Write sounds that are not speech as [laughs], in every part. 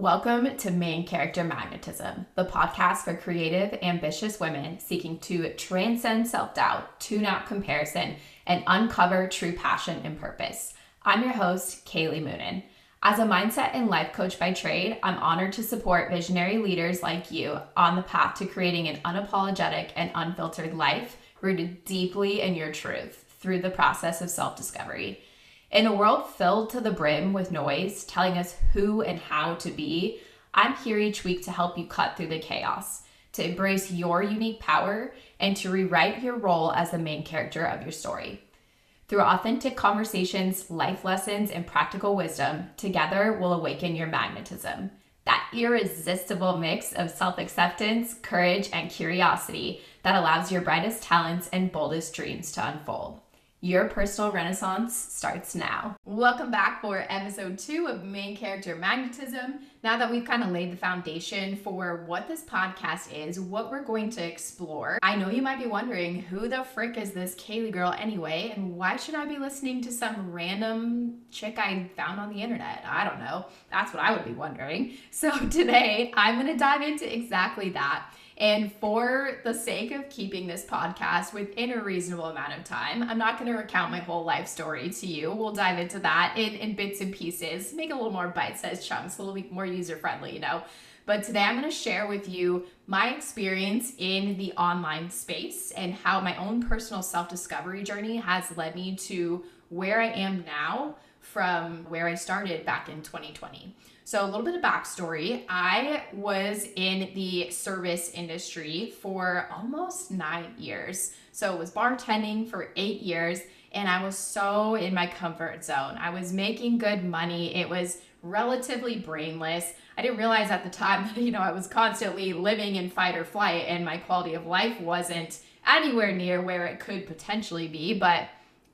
Welcome to Main Character Magnetism, the podcast for creative, ambitious women seeking to transcend self doubt, tune out comparison, and uncover true passion and purpose. I'm your host, Kailey Moonen. As a mindset and life coach by trade, I'm honored to support visionary leaders like you on the path to creating an unapologetic and unfiltered life rooted deeply in your truth through the process of self discovery. In a world filled to the brim with noise telling us who and how to be, I'm here each week to help you cut through the chaos, to embrace your unique power, and to rewrite your role as the main character of your story. Through authentic conversations, life lessons, and practical wisdom, together we'll awaken your magnetism. That irresistible mix of self acceptance, courage, and curiosity that allows your brightest talents and boldest dreams to unfold. Your personal renaissance starts now. Welcome back for episode two of Main Character Magnetism. Now that we've kind of laid the foundation for what this podcast is, what we're going to explore, I know you might be wondering who the frick is this Kailey girl anyway, and why should I be listening to some random chick I found on the internet? I don't know. That's what I would be wondering. So [laughs] today, I'm going to dive into exactly that and for the sake of keeping this podcast within a reasonable amount of time, I'm not going to recount my whole life story to you. We'll dive into that in, in bits and pieces, make a little more bite sized chunks, a little bit more user friendly, you know. But today I'm going to share with you my experience in the online space and how my own personal self discovery journey has led me to where I am now from where I started back in 2020. So, a little bit of backstory I was in the service industry for almost nine years. So, it was bartending for eight years, and I was so in my comfort zone. I was making good money, it was relatively brainless. I didn't realize at the time that, [laughs] you know, I was constantly living in fight or flight, and my quality of life wasn't anywhere near where it could potentially be, but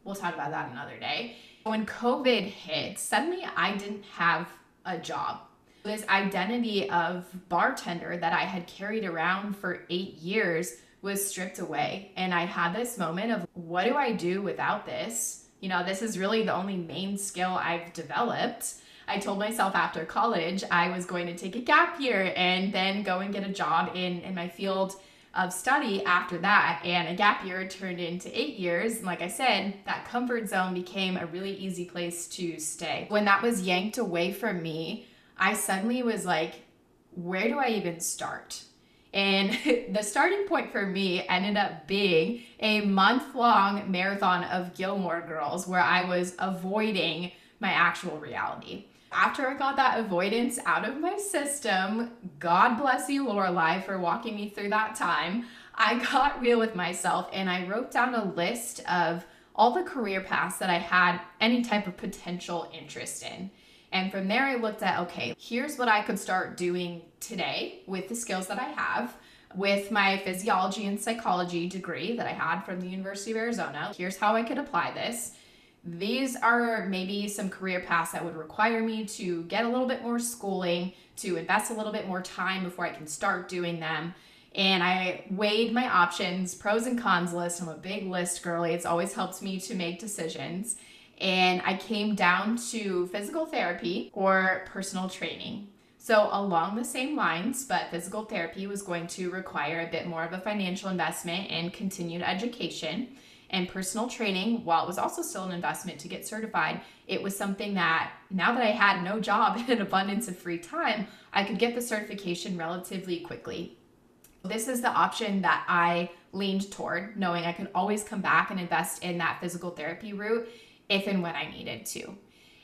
we'll talk about that another day. When COVID hit, suddenly I didn't have a job. This identity of bartender that I had carried around for eight years was stripped away. And I had this moment of what do I do without this? You know, this is really the only main skill I've developed. I told myself after college I was going to take a gap year and then go and get a job in, in my field of study after that. And a gap year turned into eight years. And like I said, that comfort zone became a really easy place to stay. When that was yanked away from me, I suddenly was like, where do I even start? And [laughs] the starting point for me ended up being a month long marathon of Gilmore Girls where I was avoiding my actual reality after I got that avoidance out of my system, God bless you, Lorelai, for walking me through that time. I got real with myself and I wrote down a list of all the career paths that I had any type of potential interest in. And from there, I looked at okay, here's what I could start doing today with the skills that I have with my physiology and psychology degree that I had from the University of Arizona. Here's how I could apply this these are maybe some career paths that would require me to get a little bit more schooling, to invest a little bit more time before I can start doing them. And I weighed my options, pros and cons list. I'm a big list girly. It's always helped me to make decisions. And I came down to physical therapy or personal training. So, along the same lines, but physical therapy was going to require a bit more of a financial investment and continued education and personal training, while it was also still an investment to get certified, it was something that now that I had no job [laughs] and an abundance of free time, I could get the certification relatively quickly. This is the option that I leaned toward, knowing I could always come back and invest in that physical therapy route if and when I needed to.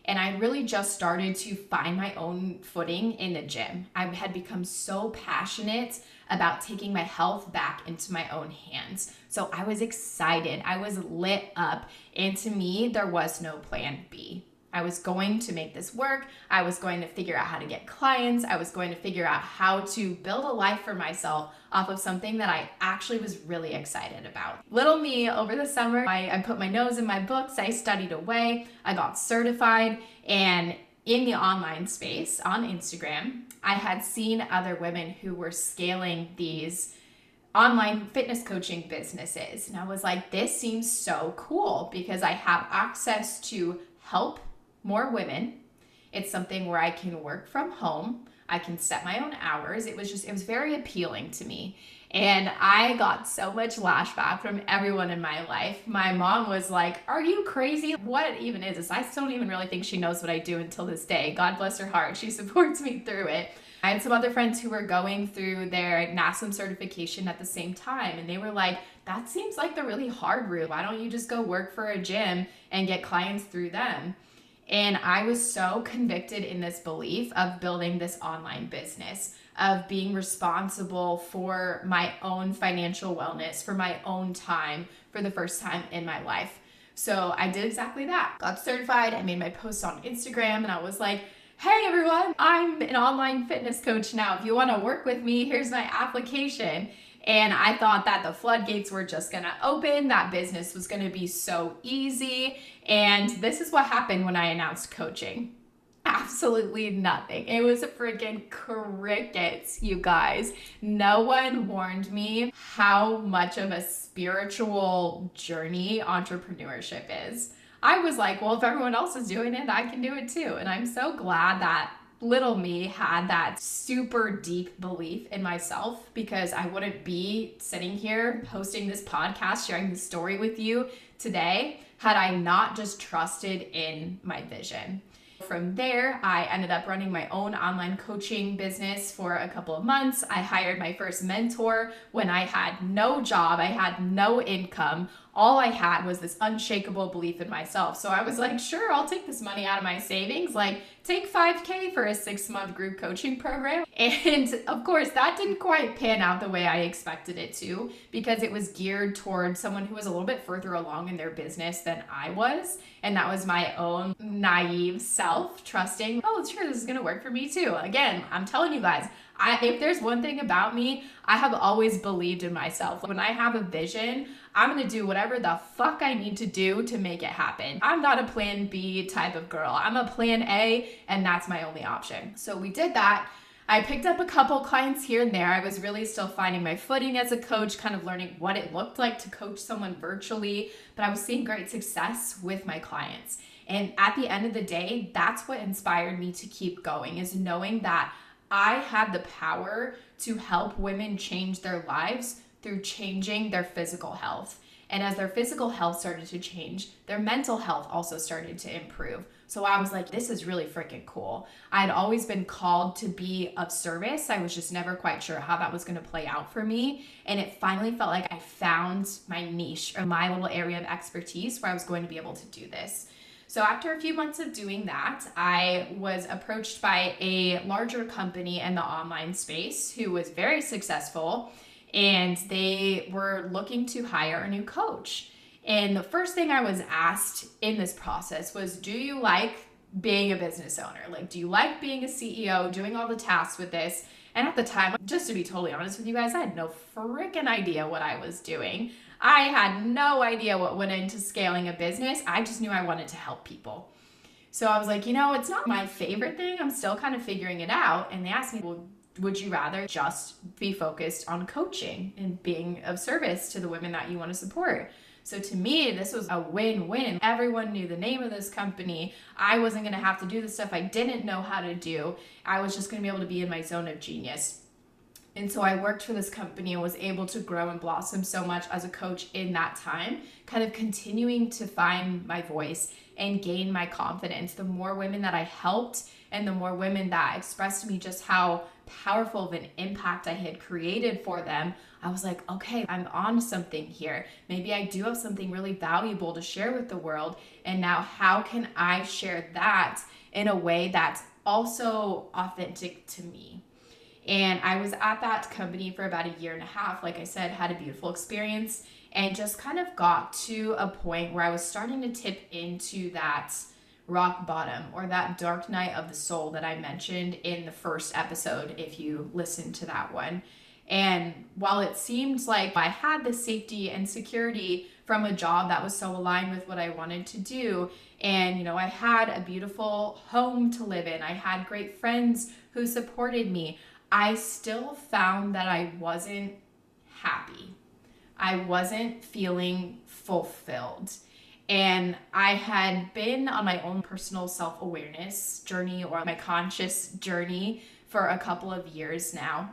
And I really just started to find my own footing in the gym. I had become so passionate about taking my health back into my own hands. So I was excited. I was lit up. And to me, there was no plan B. I was going to make this work. I was going to figure out how to get clients. I was going to figure out how to build a life for myself off of something that I actually was really excited about. Little me over the summer, I, I put my nose in my books. I studied away. I got certified. And in the online space on Instagram, I had seen other women who were scaling these online fitness coaching businesses. And I was like, this seems so cool because I have access to help more women. It's something where I can work from home. I can set my own hours. It was just, it was very appealing to me. And I got so much lashback from everyone in my life. My mom was like, Are you crazy? What even is this? I still don't even really think she knows what I do until this day. God bless her heart. She [laughs] supports me through it. I had some other friends who were going through their NASM certification at the same time, and they were like, That seems like the really hard route. Why don't you just go work for a gym and get clients through them? And I was so convicted in this belief of building this online business, of being responsible for my own financial wellness, for my own time for the first time in my life. So I did exactly that. Got certified, I made my post on Instagram, and I was like, Hey everyone, I'm an online fitness coach now. If you want to work with me, here's my application. And I thought that the floodgates were just going to open, that business was going to be so easy. And this is what happened when I announced coaching. Absolutely nothing. It was a freaking crickets, you guys. No one warned me how much of a spiritual journey entrepreneurship is. I was like, well, if everyone else is doing it, I can do it too. And I'm so glad that little me had that super deep belief in myself because I wouldn't be sitting here hosting this podcast, sharing this story with you today had I not just trusted in my vision. From there, I ended up running my own online coaching business for a couple of months. I hired my first mentor when I had no job, I had no income all I had was this unshakable belief in myself. So I was like, sure, I'll take this money out of my savings. Like, take 5K for a six month group coaching program. [laughs] And of course, that didn't quite pan out the way I expected it to because it was geared towards someone who was a little bit further along in their business than I was. And that was my own naive self trusting, oh, sure, this is to work for me too. Again, I'm telling you guys, I, if there's one thing about me, I have always believed in myself. When I have a vision, I'm gonna do whatever the fuck I need to do to make it happen. I'm not a plan B type of girl. I'm a plan A, and that's my only option. So we did that. I picked up a couple clients here and there. I was really still finding my footing as a coach, kind of learning what it looked like to coach someone virtually, but I was seeing great success with my clients. And at the end of the day, that's what inspired me to keep going is knowing that I had the power to help women change their lives through changing their physical health. And as their physical health started to change, their mental health also started to improve. So I was like, this is really freaking cool. I had always been called to be of service. I was just never quite sure how that was going to play out for me. And it finally felt like I found my niche or my little area of expertise where I was going to be able to do this. So, after a few months of doing that, I was approached by a larger company in the online space who was very successful and they were looking to hire a new coach. And the first thing I was asked in this process was Do you like being a business owner? Like, do you like being a CEO, doing all the tasks with this? And at the time, just to be totally honest with you guys, I had no freaking idea what I was doing. I had no idea what went into scaling a business. I just knew I wanted to help people. So I was like, you know, it's not my favorite thing. I'm still kind of figuring it out. And they asked me, well, would you rather just be focused on coaching and being of service to the women that you want to support? So to me, this was a win win. Everyone knew the name of this company. I wasn't going to have to do the stuff I didn't know how to do. I was just going to be able to be in my zone of genius. And so I worked for this company and was able to grow and blossom so much as a coach in that time, kind of continuing to find my voice and gain my confidence. The more women that I helped and the more women that expressed to me just how powerful of an impact I had created for them, I was like, okay, I'm on something here. Maybe I do have something really valuable to share with the world. And now, how can I share that in a way that's also authentic to me? And I was at that company for about a year and a half. Like I said, had a beautiful experience and just kind of got to a point where I was starting to tip into that rock bottom or that dark night of the soul that I mentioned in the first episode, if you listened to that one. And while it seemed like I had the safety and security from a job that was so aligned with what I wanted to do, and you know, I had a beautiful home to live in, I had great friends who supported me, I still found that I wasn't happy. I wasn't feeling fulfilled. And I had been on my own personal self awareness journey or my conscious journey for a couple of years now.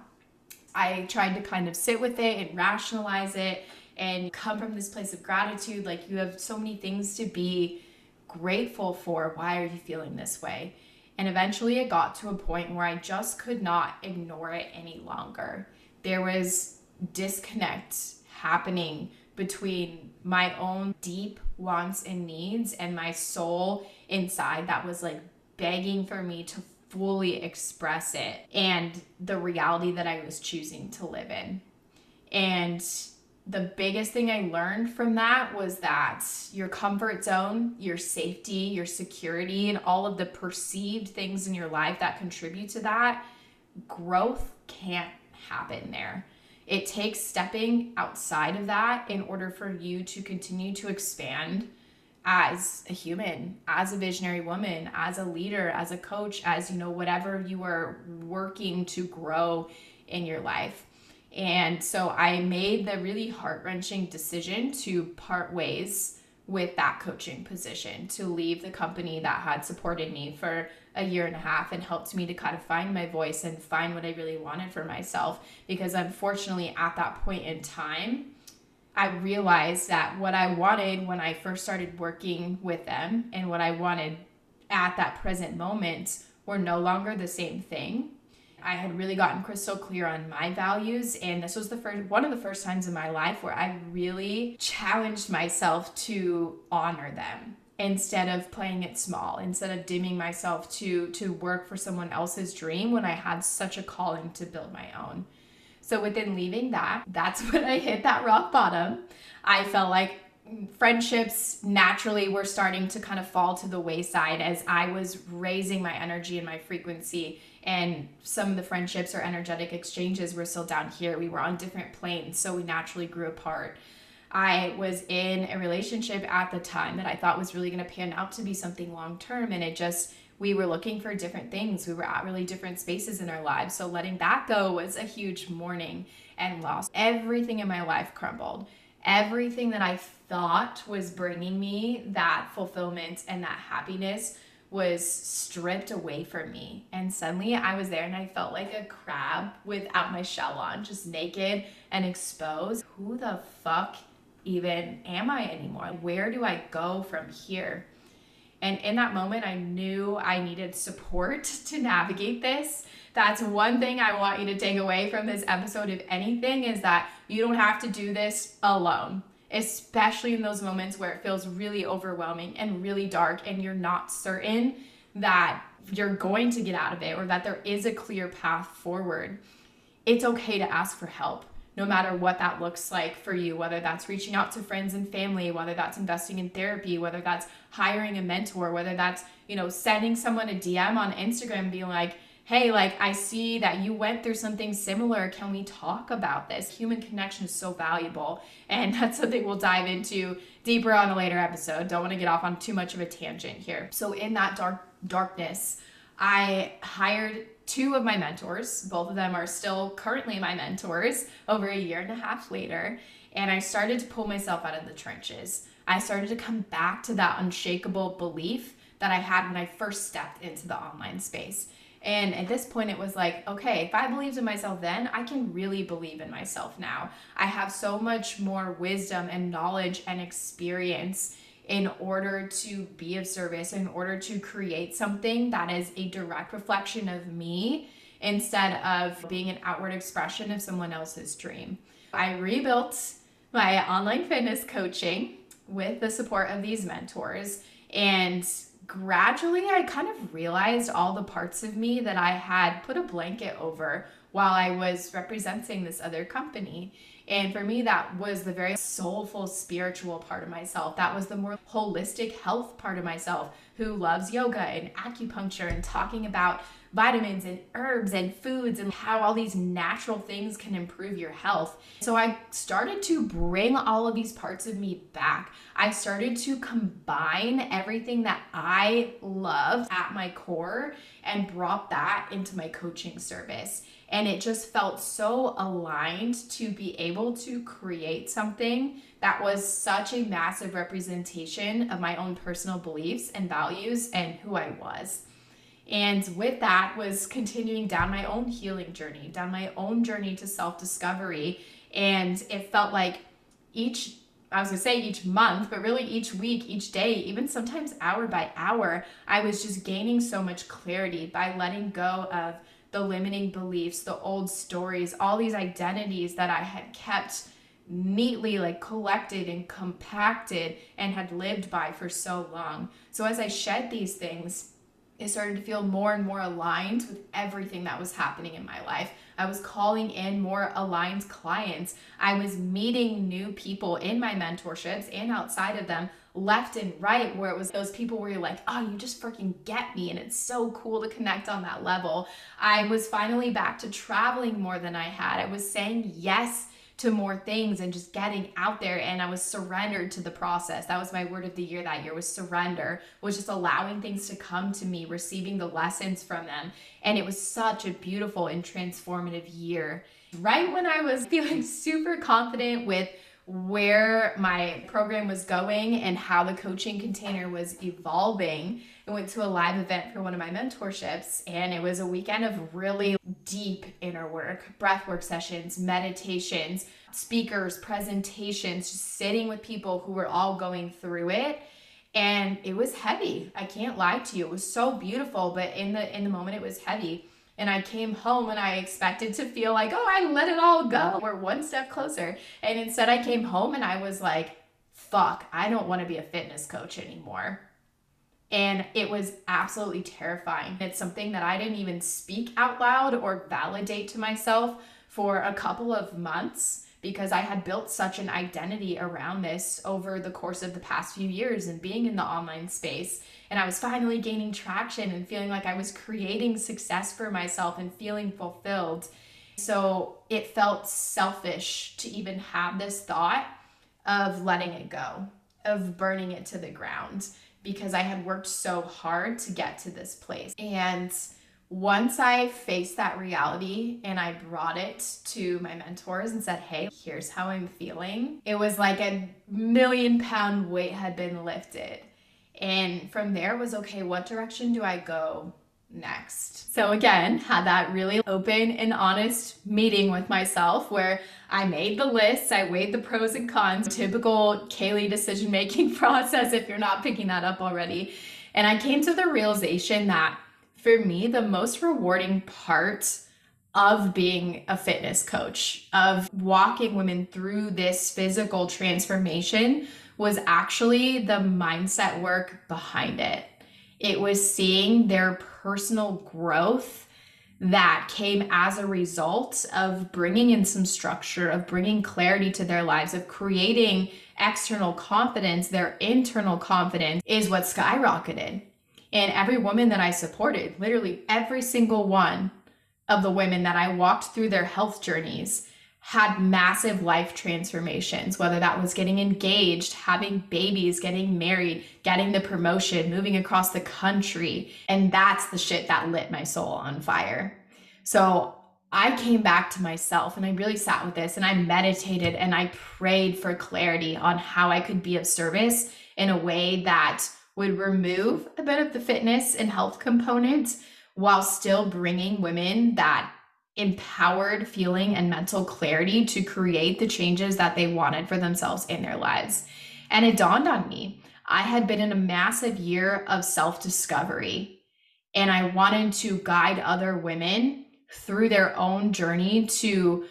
I tried to kind of sit with it and rationalize it and come from this place of gratitude. Like, you have so many things to be grateful for. Why are you feeling this way? And eventually it got to a point where I just could not ignore it any longer. There was disconnect happening between my own deep wants and needs and my soul inside that was like begging for me to fully express it and the reality that I was choosing to live in. And the biggest thing I learned from that was that your comfort zone, your safety, your security, and all of the perceived things in your life that contribute to that, growth can't happen there. It takes stepping outside of that in order for you to continue to expand as a human, as a visionary woman, as a leader, as a coach, as you know, whatever you are working to grow in your life. And so I made the really heart wrenching decision to part ways with that coaching position, to leave the company that had supported me for a year and a half and helped me to kind of find my voice and find what I really wanted for myself. Because unfortunately, at that point in time, I realized that what I wanted when I first started working with them and what I wanted at that present moment were no longer the same thing. I had really gotten crystal clear on my values and this was the first one of the first times in my life where I really challenged myself to honor them instead of playing it small instead of dimming myself to to work for someone else's dream when I had such a calling to build my own. So within leaving that, that's [laughs] when I hit that rock bottom. I felt like friendships naturally were starting to kind of fall to the wayside as I was raising my energy and my frequency and some of the friendships or energetic exchanges were still down here. We were on different planes, so we naturally grew apart. I was in a relationship at the time that I thought was really going to pan out to be something long term, and it just we were looking for different things. We were at really different spaces in our lives. So letting that go was a huge mourning and loss. Everything in my life crumbled. Everything that I thought was bringing me that fulfillment and that happiness was stripped away from me. And suddenly I was there and I felt like a crab without my shell on, just naked and exposed. Who the fuck even am I anymore? Where do I go from here? And in that moment, I knew I needed support [laughs] to navigate this. That's one thing I want you to take away from this episode, if anything, is that you don't have to do this alone especially in those moments where it feels really overwhelming and really dark and you're not certain that you're going to get out of it or that there is a clear path forward. It's okay to ask for help. No matter what that looks like for you, whether that's reaching out to friends and family, whether that's investing in therapy, whether that's hiring a mentor, whether that's, you know, sending someone a DM on Instagram being like, hey, like I see that you went through something similar. Can we talk about this? Human connection is so valuable. And [laughs] that's something we'll dive into deeper on a later episode. Don't want to get off on too much of a tangent here. So, in that dark darkness, I hired two of my mentors. Both of them are still currently my mentors over a year and a half later. And I started to pull myself out of the trenches. I started to come back to that unshakable belief that I had when I first stepped into the online space. And at this point, it was like, okay, if I believed in myself then, I can really believe in myself now. I have so much more wisdom and knowledge and experience in order to be of service, in order to create something that is a direct reflection of me instead of being an outward expression of someone else's dream. I rebuilt my online fitness coaching with the support of these mentors and gradually I kind of realized all the parts of me that I had put a blanket over while I was representing this other company. And for me, that was the very soulful, spiritual part of myself. That was the more holistic health part of myself who loves yoga and acupuncture and talking about vitamins and herbs and foods and how all these natural things can improve your health. So I started to bring all of these parts of me back. I started to combine everything that I love at my core and brought that into my coaching service. And it just felt so aligned to be able to create something that was such a massive representation of my own personal beliefs and values and who I was. And with that was continuing down my own healing journey, down my own journey to self-discovery. And it felt like each I was gonna say each month, but really each week, each day, even sometimes hour by hour, I was just gaining so much clarity by letting go of the limiting beliefs, the old stories, all these identities that I had kept neatly like collected and compacted and had lived by for so long. So as I shed these things, it started to feel more and more aligned with everything that was happening in my life. I was calling in more aligned clients. I was meeting new people in my mentorships and outside of them left and right where it was those people where you're like, oh, you just freaking get me. And it's so cool to connect on that level. I was finally back to traveling more than I had. I was saying yes to more things and just getting out there and I was surrendered to the process. That was my word of the year that year was surrender, was just allowing things to come to me, receiving the lessons from them. And it was such a beautiful and transformative year. Right when I was [laughs] feeling super confident with where my program was going and how the coaching container was evolving. I went to a live event for one of my mentorships, and it was a weekend of really deep inner work, breath work sessions, meditations, speakers, presentations, just sitting with people who were all going through it. And it was heavy. I can't lie to you. It was so beautiful, but in the in the moment it was heavy and I came home and I expected to feel like, oh, I let it all go. We're one step closer. And instead, I came home and I was like, fuck, I don't want to be a fitness coach anymore. And it was absolutely terrifying. It's something that I didn't even speak out loud or validate to myself for a couple of months because I had built such an identity around this over the course of the past few years and being in the online space. And I was finally gaining traction and feeling like I was creating success for myself and feeling fulfilled. So it felt selfish to even have this thought of letting it go, of burning it to the ground because I had worked so hard to get to this place. And once I faced that reality and I brought it to my mentors and said, hey, here's how I'm feeling, it was like a million pound weight had been lifted. And from there was okay, what direction do I go next? So again, had that really open and honest meeting with myself where I made the list, I weighed the pros and cons, typical Kailey decision making [laughs] process if you're not picking that up already. And I came to the realization that for me, the most rewarding part of being a fitness coach, of walking women through this physical transformation, was actually the mindset work behind it. It was seeing their personal growth that came as a result of bringing in some structure, of bringing clarity to their lives, of creating external confidence. Their internal confidence is what skyrocketed. And every woman that I supported, literally every single one of the women that I walked through their health journeys, had massive life transformations, whether that was getting engaged, having babies, getting married, getting the promotion, moving across the country. And that's the shit that lit my soul on fire. So I came back to myself and I really sat with this and I meditated and I prayed for clarity on how I could be of service in a way that would remove a bit of the fitness and health component while still bringing women that empowered feeling and mental clarity to create the changes that they wanted for themselves in their lives. And it dawned on me, I had been in a massive year of self discovery, and I wanted to guide other women through their own journey to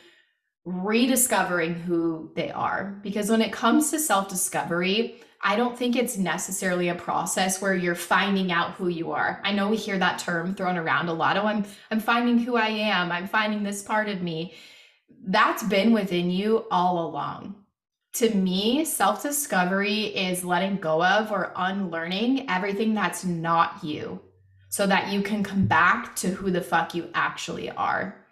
rediscovering who they are. Because when it comes to self discovery, I don't think it's necessarily a process where you're finding out who you are. I know we hear that term thrown around a lot. Oh, I'm I'm finding who I am. I'm finding this part of me. That's been within you all along. To me, self-discovery is letting go of or unlearning everything that's not you so that you can come back to who the fuck you actually are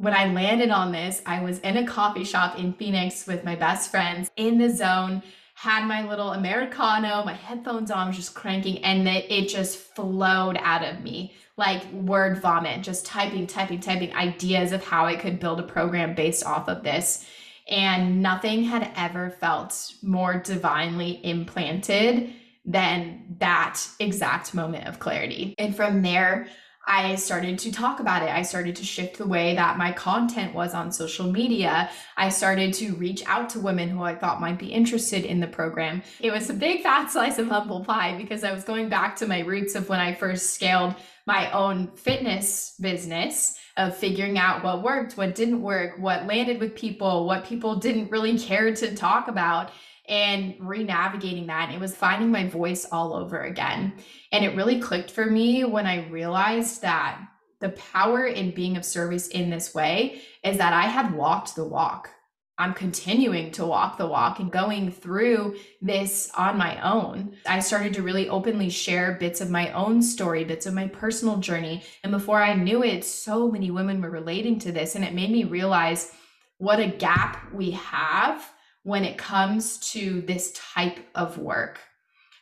when I landed on this, I was in a coffee shop in Phoenix with my best friends in the zone, had my little Americano, my headphones on, was just cranking, and it, it just flowed out of me like word vomit, just typing, typing, typing ideas of how I could build a program based off of this. And nothing had ever felt more divinely implanted than that exact moment of clarity. And from there, I started to talk about it. I started to shift the way that my content was on social media. I started to reach out to women who I thought might be interested in the program. It was a big [laughs] fat slice of humble pie because I was going back to my roots of when I first scaled my own fitness business of figuring out what worked, what didn't work, what landed with people, what people didn't really [laughs] care to talk about and re-navigating that it was finding my voice all over again. And it really clicked for me when i realized that the power in being of service in this way is that i had walked the walk. I'm continuing to walk the walk and going through this on my own. I started to really openly share bits of my own story bits of my personal journey. And before i knew it so many women were relating to this and it made me realize what a gap we have when it comes to this type of work.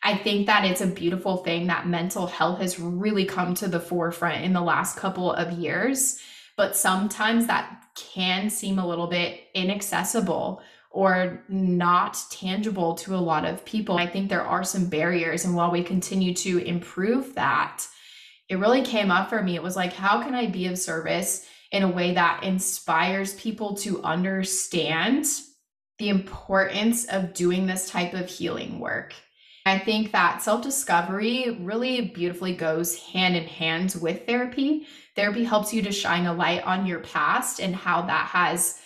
I think that it's a beautiful thing that mental health has really come to the forefront in the last couple of years, but sometimes that can seem a little bit inaccessible or not tangible to a lot of people. I think there are some barriers, and while we continue to improve that, it really came up for me. It was like, how can I be of service in a way that inspires people to understand the importance of doing this type of healing work. I think that self discovery really beautifully goes hand in hand with therapy. Therapy helps you to shine a light on your past and how that has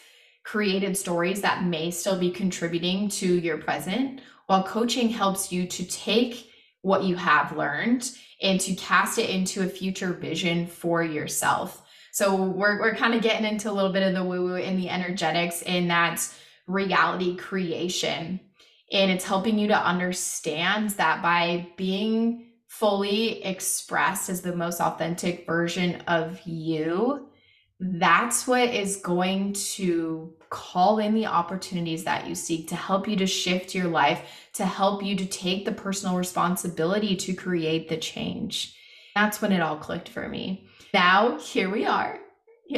created stories that may still be contributing to your present, while coaching helps you to take what you have learned and to cast it into a future vision for yourself. So we're, we're kind of getting into a little bit of the woo woo and the energetics in that reality creation. And it's helping you to understand that by being fully expressed as the most authentic version of you, that's what is going to call in the opportunities that you seek to help you to shift your life, to help you to take the personal responsibility to create the change. That's when it all clicked for me. Now, here we are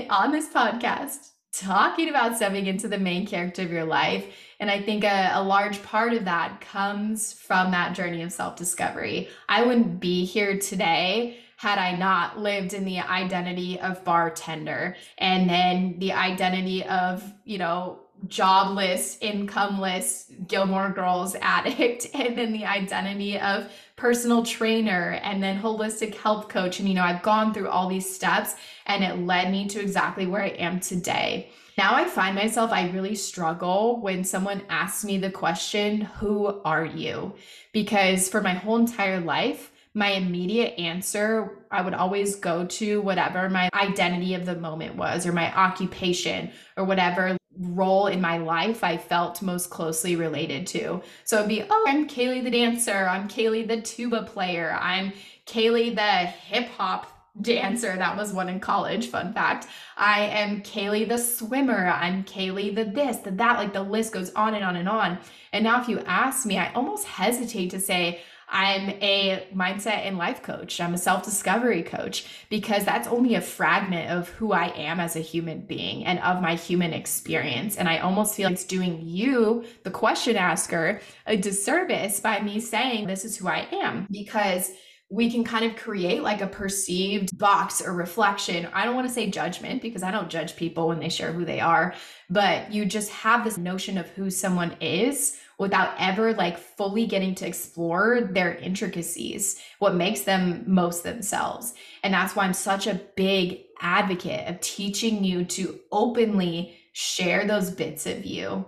on this podcast talking about stepping into the main character of your life. And I think a, a large part of that comes from that journey of self discovery. I wouldn't be here today had I not lived in the identity of bartender and then the identity of, you know, jobless, incomeless Gilmore Girls addict, [laughs] and then the identity of personal trainer and then holistic health coach. And, you know, I've gone through all these steps and it led me to exactly where I am today. Now I find myself, I really struggle when someone asks me the question, Who are you? Because for my whole entire life, my immediate answer, I would always go to whatever my identity of the moment was, or my occupation, or whatever role in my life I felt most closely related to. So it'd be, oh, I'm Kailey the dancer, I'm Kailey the tuba player, I'm Kailey the hip hop dancer. That was one in college, fun fact. I am Kailey the swimmer, I'm Kailey the this, the that, like the list goes on and on and on. And now if you ask me, I almost hesitate to say, I'm a mindset and life coach. I'm a self discovery coach because that's only a fragment of who I am as a human being and of my human experience. And I almost feel like it's doing you, the question asker, a disservice by me saying this is who I am because we can kind of create like a perceived box or reflection. I don't want to say judgment because I don't judge people when they share who they are, but you just have this notion of who someone is without ever like fully getting to explore their intricacies, what makes them most themselves. And that's why I'm such a big advocate of teaching you to openly share those bits of you.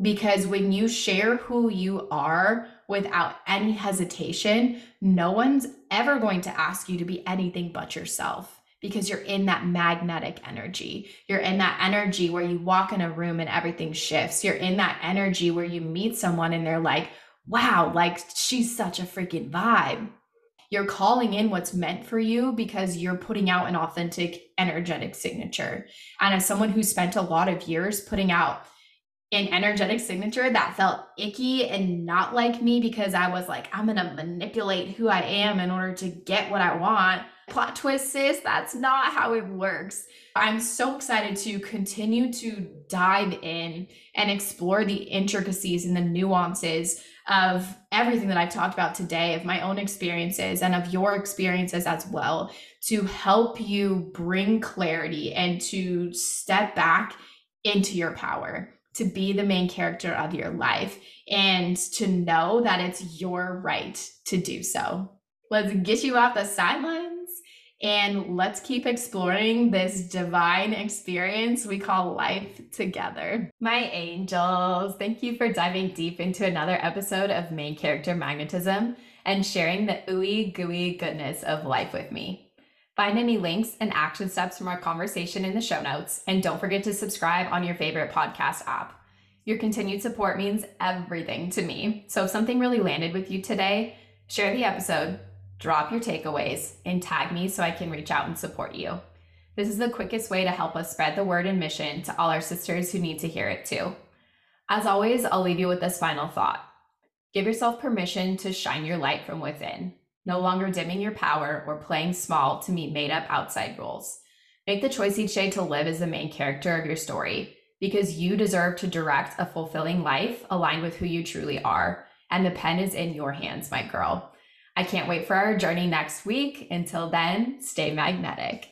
Because when you share who you are without any hesitation, no one's ever going to ask you to be anything but yourself because you're in that magnetic energy. You're in that energy where you walk in a room and everything shifts. You're in that energy where you meet someone and they're like, wow, like she's such a freaking vibe. You're calling in what's meant for you because you're putting out an authentic energetic signature. And as someone who spent a lot of years putting out an energetic signature that felt icky and not like me because I was like, I'm going to manipulate who I am in order to get what I want Plot twist, sis, that's not how it works. I'm so excited to continue to dive in and explore the intricacies and the nuances of everything that I've talked about today, of my own experiences and of your experiences as well, to help you bring clarity and to step back into your power, to be the main character of your life, and to know that it's your right to do so. Let's get you off the sidelines and let's keep exploring this divine experience we call life together. My angels, thank you for diving deep into another episode of Main Character Magnetism and sharing the ooey gooey goodness of life with me. Find any links and action steps from our conversation in the show notes, and don't forget to subscribe on your favorite podcast app. Your continued support means everything to me. So if something really landed with you today, share the episode drop your takeaways, and tag me so I can reach out and support you. This is the quickest way to help us spread the word and mission to all our sisters who need to hear it too. As always, I'll leave you with this final thought give yourself permission to shine your light from within, no longer dimming your power or playing small to meet made up outside rules. Make the choice each day to live as the main character of your story because you deserve to direct a fulfilling life aligned with who you truly are. And the pen is in your hands, my girl. I can't wait for our journey next week. Until then, stay magnetic.